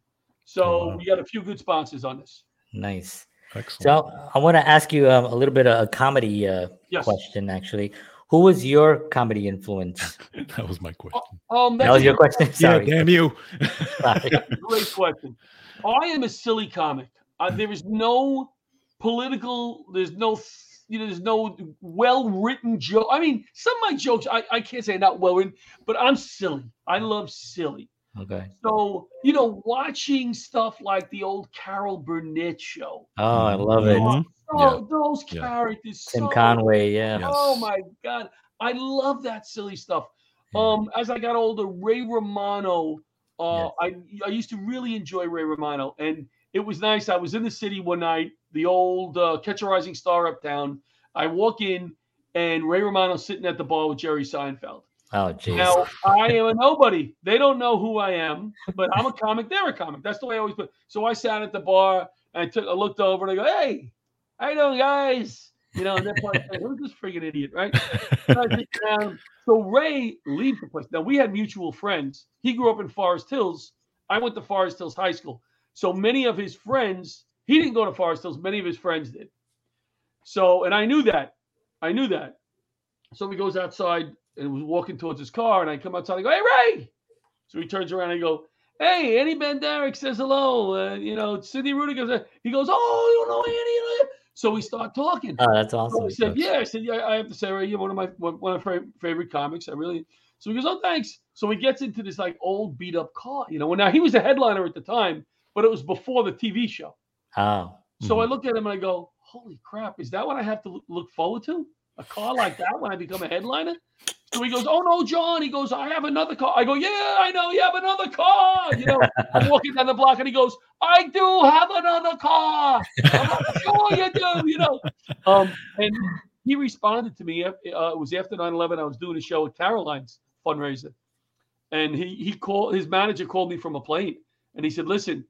So Oh, wow. we got a few good sponsors on this. Nice. Excellent. So I want to ask you um, a little bit of a comedy uh, Yes. question, actually. Who was your comedy influence? that was my question. Um, That was your question. Yeah, Sorry. damn you. Great question. I am a silly comic. Uh, there is no political. There's no. You know, there's no well-written joke. I mean, some of my jokes, I, I can't say not well-written, but I'm silly. I love silly. Okay. So, you know, watching stuff like the old Carol Burnett show. Oh, I love it. Mhm. Oh, those Yeah. characters. Tim so Conway. Yeah. Yeah. Oh Yes. my god, I love that silly stuff. Yeah. Um, as I got older, Ray Romano. Uh, Yes. I I used to really enjoy Ray Romano, and it was nice. I was in the city one night, the old uh, Catch a Rising Star uptown. I walk in, and Ray Romano's sitting at the bar with Jerry Seinfeld. Oh, jeez. Now I am a nobody. They don't know who I am, but I'm a comic. They're a comic. That's the way I always put. it. So I sat at the bar and I took. I looked over and I go, "Hey, how you doing, guys?" You know, and they're probably saying, "Who's this freaking idiot?" Right? And I sit down. So Ray leaves the place. Now we had mutual friends. He grew up in Forest Hills. I went to Forest Hills High School. So many of his friends, he didn't go to Forest Hills. Many of his friends did. So, and I knew that. I knew that. So he goes outside and was walking towards his car, and I come outside. I go, "Hey, Ray!" So he turns around and I go, "Hey, Annie Banderick says hello. Uh, you know, Sidney Rudiger." He goes, "Oh, you don't know Annie?" So we start talking. oh, that's So awesome. I said, "Yeah." I said, "Yeah." I have to say, Ray, you're one of my one one of my favorite comics. I really. So he goes, "Oh, thanks." So he gets into this like old beat up car, you know. Well, now he was a headliner at the time, but it was before the TV show. Oh, So I look at him and I go, "Holy crap! Is that what I have to look- forward to? A car like that when I become a headliner?" So he goes, "Oh no, John." He goes, "I have another car." I go, "Yeah, I know you have another car." You know, I'm walking down the block and he goes, "I do have another car." I'm "Sure you do," you know. Um, and he responded to me. Uh, it was after 9/11. I was doing a show at Caroline's fundraiser, and he he called his manager called me from a plane, and he said, "Listen."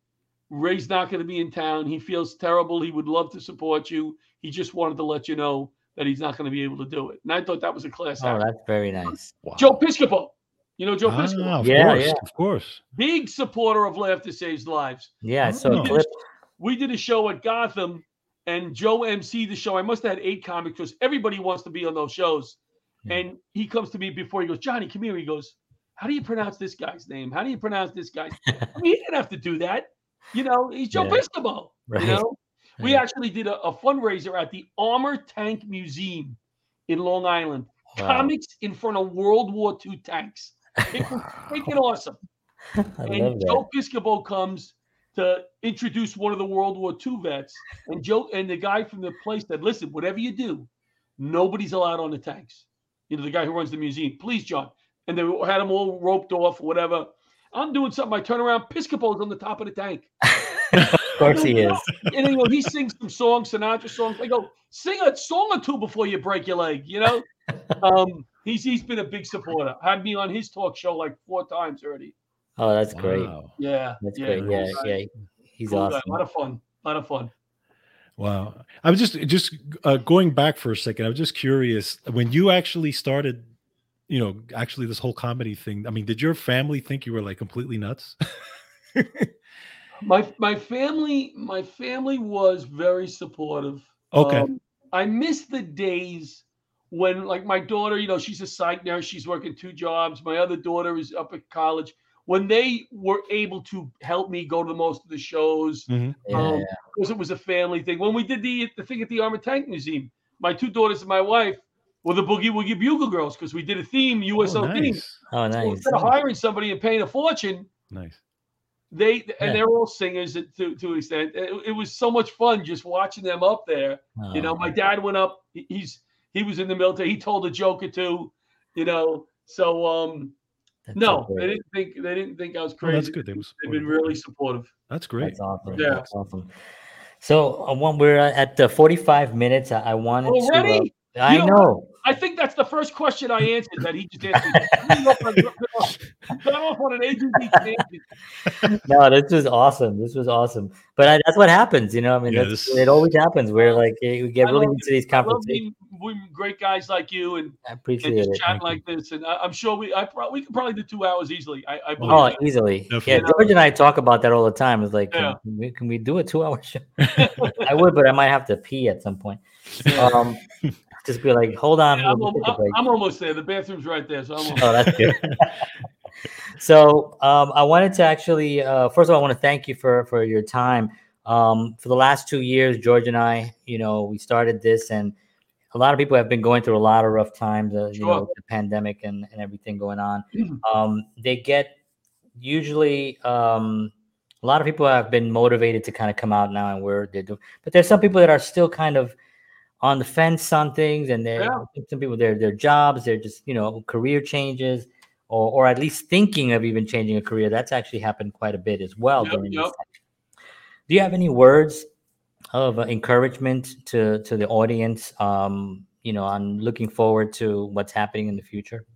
Ray's not going to be in town. He feels terrible. He would love to support you. He just wanted to let you know that he's not going to be able to do it. And I thought that was a class oh, act. that's very nice. Wow. Joe Piscopo. You know Joe Piscopo? Ah, of Yeah, course, yeah. of course. Big supporter of Laughter Saves Lives. Yeah. So Oh. clip. We did a show at Gotham and Joe MC the show. I must have had eight comics because everybody wants to be on those shows. And he comes to me before he goes, Johnny, come here. He goes, How do you pronounce this guy's name? How do you pronounce this guy's I mean, he didn't have to do that. You know, he's Joe Yeah. Right. You know, we Right. actually did a, a fundraiser at the Armor Tank Museum in Long Island. Wow. Comics in front of World War II tanks. It was freaking awesome. I And. Joe Piscopo comes to introduce one of the World War II vets. And Joe and the guy from the place said, Listen, whatever you do, nobody's allowed on the tanks. You know, the guy who runs the museum. Please, John. And they had them all roped off or whatever. I'm doing something. I turn around, Piscopo's on the top of the tank. of course he is. And you know, he sings some songs, Sinatra songs. I go, sing a song or two before you break your leg, you know? Um, he's he's been a big supporter. Had me on his talk show like four times already. Oh, that's great. Wow. Yeah. That's yeah, great. cool Yeah, guy, yeah. He's cool guy. awesome. A lot of fun. A lot of fun. Wow. I was just just uh, going back for a second. I was just curious when you actually started, you know, actually this whole comedy thing. I mean, did your family think you were like completely nuts? My my family, my family was very supportive. Okay. Um, I miss the days when like my daughter, you know, she's a psych nurse, she's working two jobs. My other daughter is up at college. when they were able to help me go to the most of the shows Mhm. Yeah, um, yeah. because it was a family thing. When we did the the thing at the Armored Tank Museum, my two daughters and my wife were the Boogie Woogie Bugle Girls because we did a theme USO Oh, theme. nice. Oh, So nice. instead of hiring somebody and paying a fortune, Nice. they Yeah. and they're all singers to to an extent. It, it was so much fun just watching them up there. You know, Oh, my dad went up. he- He's he was in the military. He told a joke or two. You know, so um, that's so no, they didn't think they didn't think I was Oh, crazy. that's good. They was They've been really supportive. That's great. That's awesome. Yeah. That's awesome. So uh, when we're at the 45 minutes, I, I wanted to. uh, I You know know. I think that's the first question I answered that he just answered. Got off on- got off- on an ADD tangent. No, this was awesome. This was awesome. But I, that's what happens, you know. I mean, Yeah, that's, this- it always happens where like we get I really love into these conversations. being with great guys like you and, I and appreciate just it. chatting Thank you. like this. And I, I'm sure we I pro- we could probably do two hours easily. I, I believe Oh, that. easily. Yeah, George and I talk about that all the time. It's like, Yeah. can, we, can we do a two-hour show? I would, but I might have to pee at some point. Um, just be like, hold on, Yeah, I'm, we'll al- take a break. I'm almost there. The bathroom's right there. So I'm Oh, that's good. so um, I wanted to actually, uh, first of all, I want to thank you for for your time. Um, for the last two years, George and I, you know, we started this, and a lot of people have been going through a lot of rough times. Uh, You know, Sure. with the pandemic and and everything going on. Um, they get usually. Um, a lot of people have been motivated to kind of come out now and where they're doing, but there's some people that are still kind of on the fence on things, and they're Yeah. some people their their jobs, they're just you know career changes, or or at least thinking of even changing a career. That's actually happened quite a bit as well. Yep, during yep. Do you have any words of uh, encouragement to to the audience? Um, you know, on looking forward to what's happening in the future.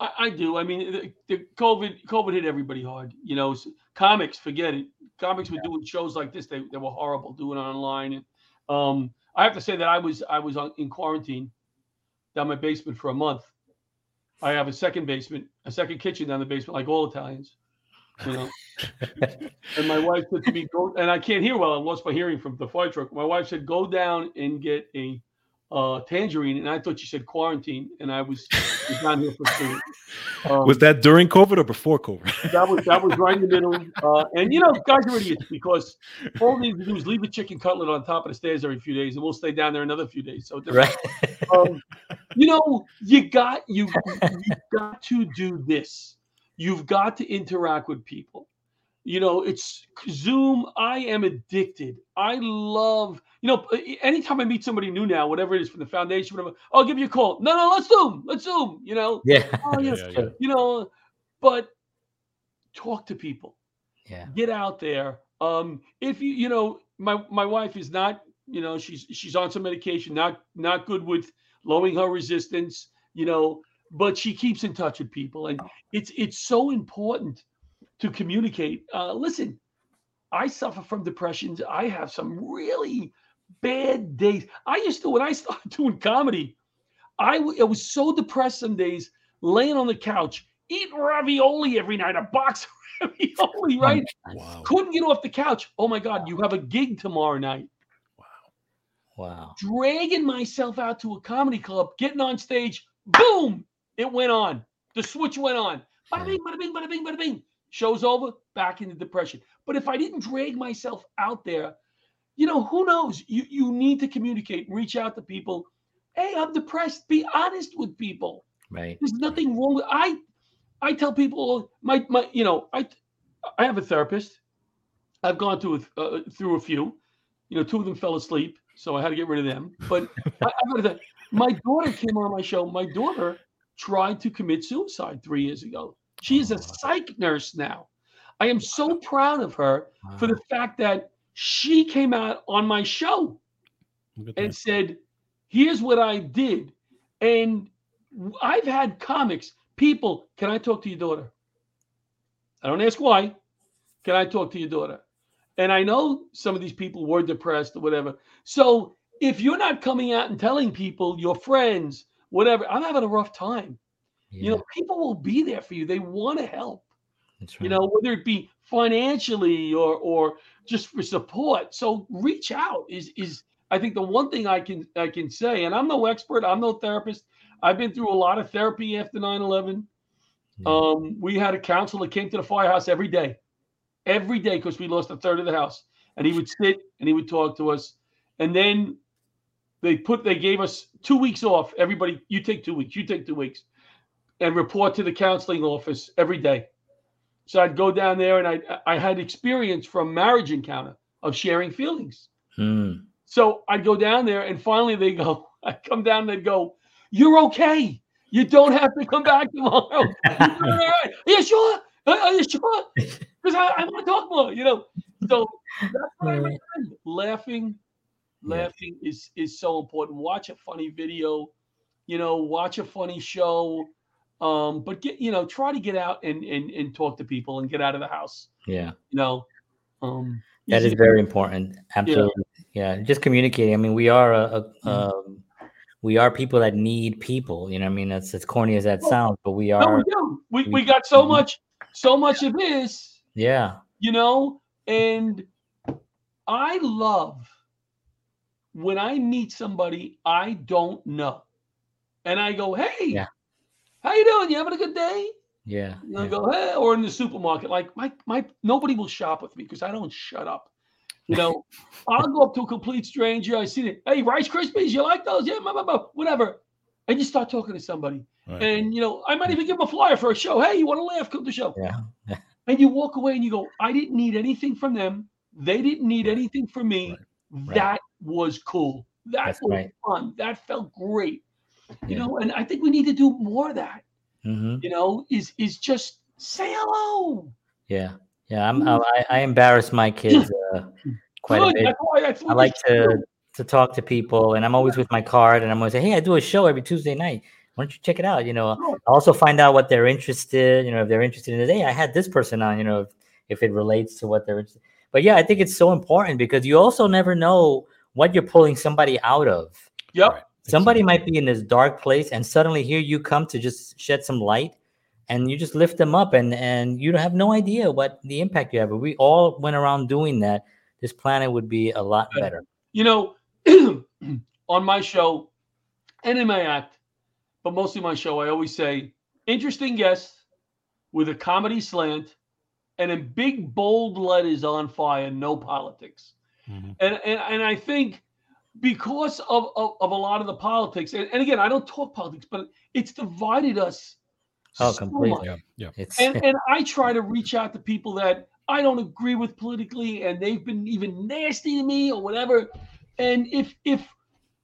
I, I do. I mean, the, the COVID COVID hit everybody hard. You know, comics, forget it. Comics were doing shows like this. They, they were horrible doing online. And um, I have to say that I was I was on, in quarantine down my basement for a month. I have a second basement, a second kitchen down the basement, like all Italians. You know. and my wife said to me, "Go," and I can't hear well. I lost my hearing from the fire truck. My wife said, "Go down and get a uh, tangerine," and I thought she said quarantine, and I was, was down here for food. Um, Was that during COVID or before COVID? that was that was right in the middle. Uh, and you know, guys are idiots because all they need to do is leave a chicken cutlet on top of the stairs every few days, and we'll stay down there another few days. So, Right. um, you know, you got you you got to do this. You've got to interact with people. You know, it's Zoom. I am addicted. I love. You know, anytime I meet somebody new now, whatever it is from the foundation, whatever, I'll give you a call. No, no, let's zoom. Let's zoom. You know, yeah. oh, yes, yeah, yeah. you know, but talk to people Yeah. get out there. Um, if you, you know, my my wife is not, you know, she's she's on some medication, not not good with lowering her resistance, you know, but she keeps in touch with people, and it's it's so important to communicate. Uh, listen, I suffer from depressions. I have some really bad days. I used to when I started doing comedy, I, w- I was so depressed some days, laying on the couch, eating ravioli every night, a box of ravioli, right? Wow. Couldn't get off the couch. Oh my God, you have a gig tomorrow night. Wow. Wow. Dragging myself out to a comedy club, getting on stage, boom, it went on. The switch went on. Bada bing, bada bing, bada bing, bada bing. Show's over, back into depression. But if I didn't drag myself out there, you know, who knows? You you need to communicate, reach out to people. Hey, I'm depressed. Be honest with people. Right. There's nothing wrong with I I tell people my my you know I I have a therapist. I've gone through a, uh, through a few. You know, two of them fell asleep, so I had to get rid of them. But I, I my daughter came on my show. My daughter tried to commit suicide three years ago. She is a psych nurse now. I am so proud of her for the fact that she came out on my show and said, "Here's what I did," and I've had comics, people. Can I talk to your daughter? I don't ask why. Can I talk to your daughter? And I know some of these people were depressed or whatever. So if you're not coming out and telling people, your friends, whatever, I'm having a rough time. You know, people will be there for you. They want to help that's you know whether it be financially or or just for support. So reach out is is i think the one thing i can i can say and i'm no expert i'm no therapist. I've been through a lot of therapy after 9-11 Yeah. Um, we had a counselor came to the firehouse every day, every day because we lost a third of the house, and he would sit and he would talk to us, and then they put they gave us two weeks off. Everybody, you take two weeks, you take two weeks, and report to the counseling office every day. So I'd go down there, and I I had experience from marriage encounter of sharing feelings. Mm. So I'd go down there, and finally they go, I come down, they'd go, You're okay. You don't have to come back tomorrow. You're all right. Are you sure? Are you sure? Because I, I want to talk more, you know. So that's what I recommend. Laughing, Yeah. laughing is is so important. Watch a funny video, you know, watch a funny show. Um, but get you know, try to get out and and, and talk to people and get out of the house. Yeah. You know. Um That is very important. Absolutely. Yeah. Just communicating. I mean, we are a, a Mm-hmm. um, we are people that need people. You know, I mean, that's as corny as that sounds, but we No, are. we do. We, we- we got so Mhm. much, so much of this, Yeah. you know, and I love when I meet somebody I don't know, and I go, "Hey, Yeah. How you doing? You having a good day?" Yeah. And I yeah. go, "Hey," or in the supermarket, like my my nobody will shop with me because I don't shut up. You know, I'll go up to a complete stranger. I see it. Hey, Rice Krispies, you like those? Yeah, blah, blah, blah, whatever. And you start talking to somebody. Right. And you know, I might even give them a flyer for a show. Hey, you want to laugh? Come to the show. Yeah. And you walk away and you go, I didn't need anything from them. They didn't need Right. anything from me. Right. That was cool. That That's was right. fun. That felt great. You Yeah. know, and I think we need to do more of that. hmm You know, is is just say hello. Yeah. Yeah. I'm, I, I embarrass my kids uh, quite a bit. That's why that's I like to do. to talk to people, and I'm always with my card, and I'm always say, "Hey, I do a show every Tuesday night. Why don't you check it out?" You know, Sure. Also find out what they're interested. You know, if they're interested in it. Hey, I had this person on. You know, if, if it relates to what they're interested. But yeah, I think it's so important because you also never know what you're pulling somebody out of. Yep. Somebody might be in this dark place, and suddenly here you come to just shed some light, and you just lift them up, and and you have no idea what the impact you have. If we all went around doing that, this planet would be a lot better. You know, on my show and in my act, but mostly my show, I always say interesting guest with a comedy slant and in big bold letters on fire, no politics. Mhm. And and, and I think because of, of, of a lot of the politics, and, and again, I don't talk politics, but it's divided us. Oh, so completely. much. Yeah. Yeah. It's And and I try to reach out to people that I don't agree with politically, and they've been even nasty to me or whatever. And if if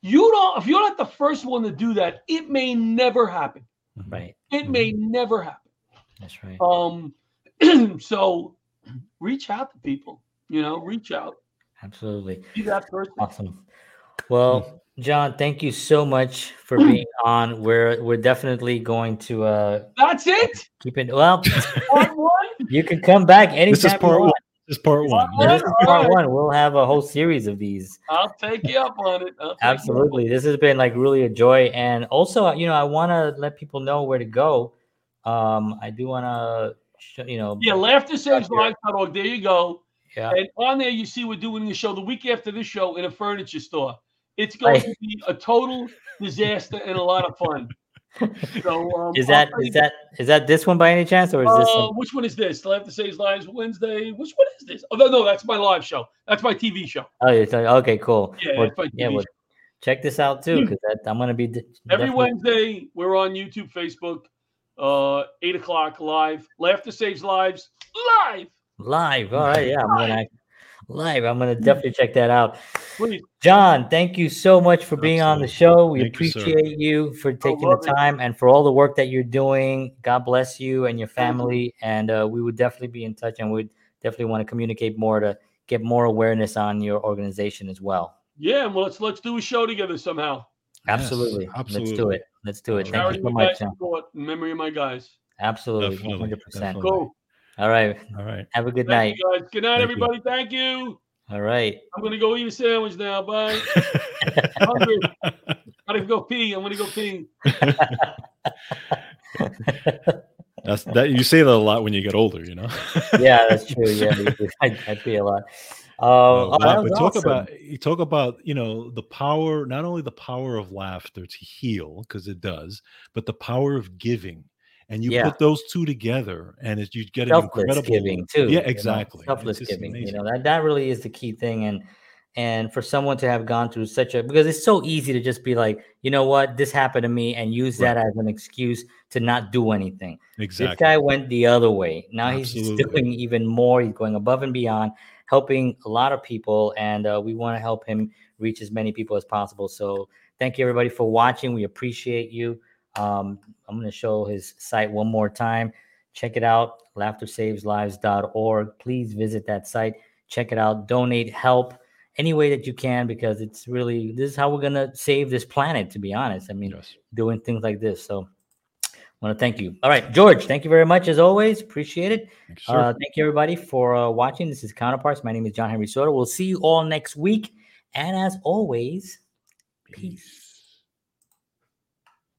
you don't, if you're not the first one to do that, it may never happen. Mhm. right. It may never happen. That's right. Um, so reach out to people. You know, reach out. Absolutely. Be that person. Awesome. Well, John, thank you so much for being on. We're we're definitely going to uh That's it. keep it well. Part one. You can come back anytime. This is you part one. This is part one. Part This is part one. We'll have a whole series of these. I'll take you up on it. I'll take you up. Absolutely. This has been like really a joy. And also, you know, I want to let people know where to go. Um, I do want to, sh- you know, Yeah, laughtersaveslives.org. There you go. yeah, And on there, you see we're doing the show the week after this show in a furniture store. It's going Right. to be a total disaster and a lot of fun. So, um, is I'll, is that is that this one by any chance, or is this? Uh, some- which one is this? I have to say his lives Wednesday. Which one is this? Oh no, no, that's my live show. That's my TV show. oh, it's okay, cool. Yeah, Well, it's yeah, well, check this out too, Hmm. because I'm gonna be d- Every definitely- Wednesday, we're on YouTube, Facebook, uh, eight o'clock live. Laughter Saves Lives live. live. All right, yeah, I'm gonna live. I'm Hmm. gonna definitely check that out. Please. John, thank you so much for being on the show. We Thank appreciate you, for taking the love it. time and for all the work that you're doing. God bless you and your Thank you. family. And uh, we would definitely be in touch and we'd definitely want to communicate more to get more awareness on your organization as well. Yeah, well, let's let's do a show together somehow. Yes, Absolutely. Let's do it. Let's do it. All Thank Charity you so much, guys John. support in memory of my guys. Absolutely. Definitely, 100%. definitely. Cool. All right. All right. Have a good Thank night. guys. Good night, Thank you. everybody. Thank you. All right. I'm gonna go eat a sandwich now. Bye. Hungry. Gotta go pee. I'm gonna go pee. That's that you say that a lot when you get older, you know. yeah, that's true. Yeah. I, I feel a lot. Um, Uh, oh, that laugh- but talk awesome. about you talk about you know the power not only the power of laughter to heal because it does but the power of giving and you Yeah. put those two together, and it, you get an selfless incredible. giving too. Yeah, you know, exactly. Selfless giving. You know that that really is the key thing, and and for someone to have gone through such a because it's so easy to just be like, you know what, this happened to me, and use that as an excuse to not do anything. Exactly. This guy went the other way. Now he's doing even more. He's going above and beyond, helping a lot of people, and uh, we want to help him reach as many people as possible. So thank you everybody for watching. We appreciate you. Um, I'm going to show his site one more time. Check it out, laughtersaveslives.org. Please visit that site. Check it out. Donate, help any way that you can because it's really this is how we're going to save this planet. To be honest, I mean, Yes. doing things like this. So I want to thank you. All right, George, thank you very much as always. Appreciate it. Thank you. Uh, thank you everybody for uh, watching. This is Counterparts. My name is John Henry Soto. We'll see you all next week. And as always, peace.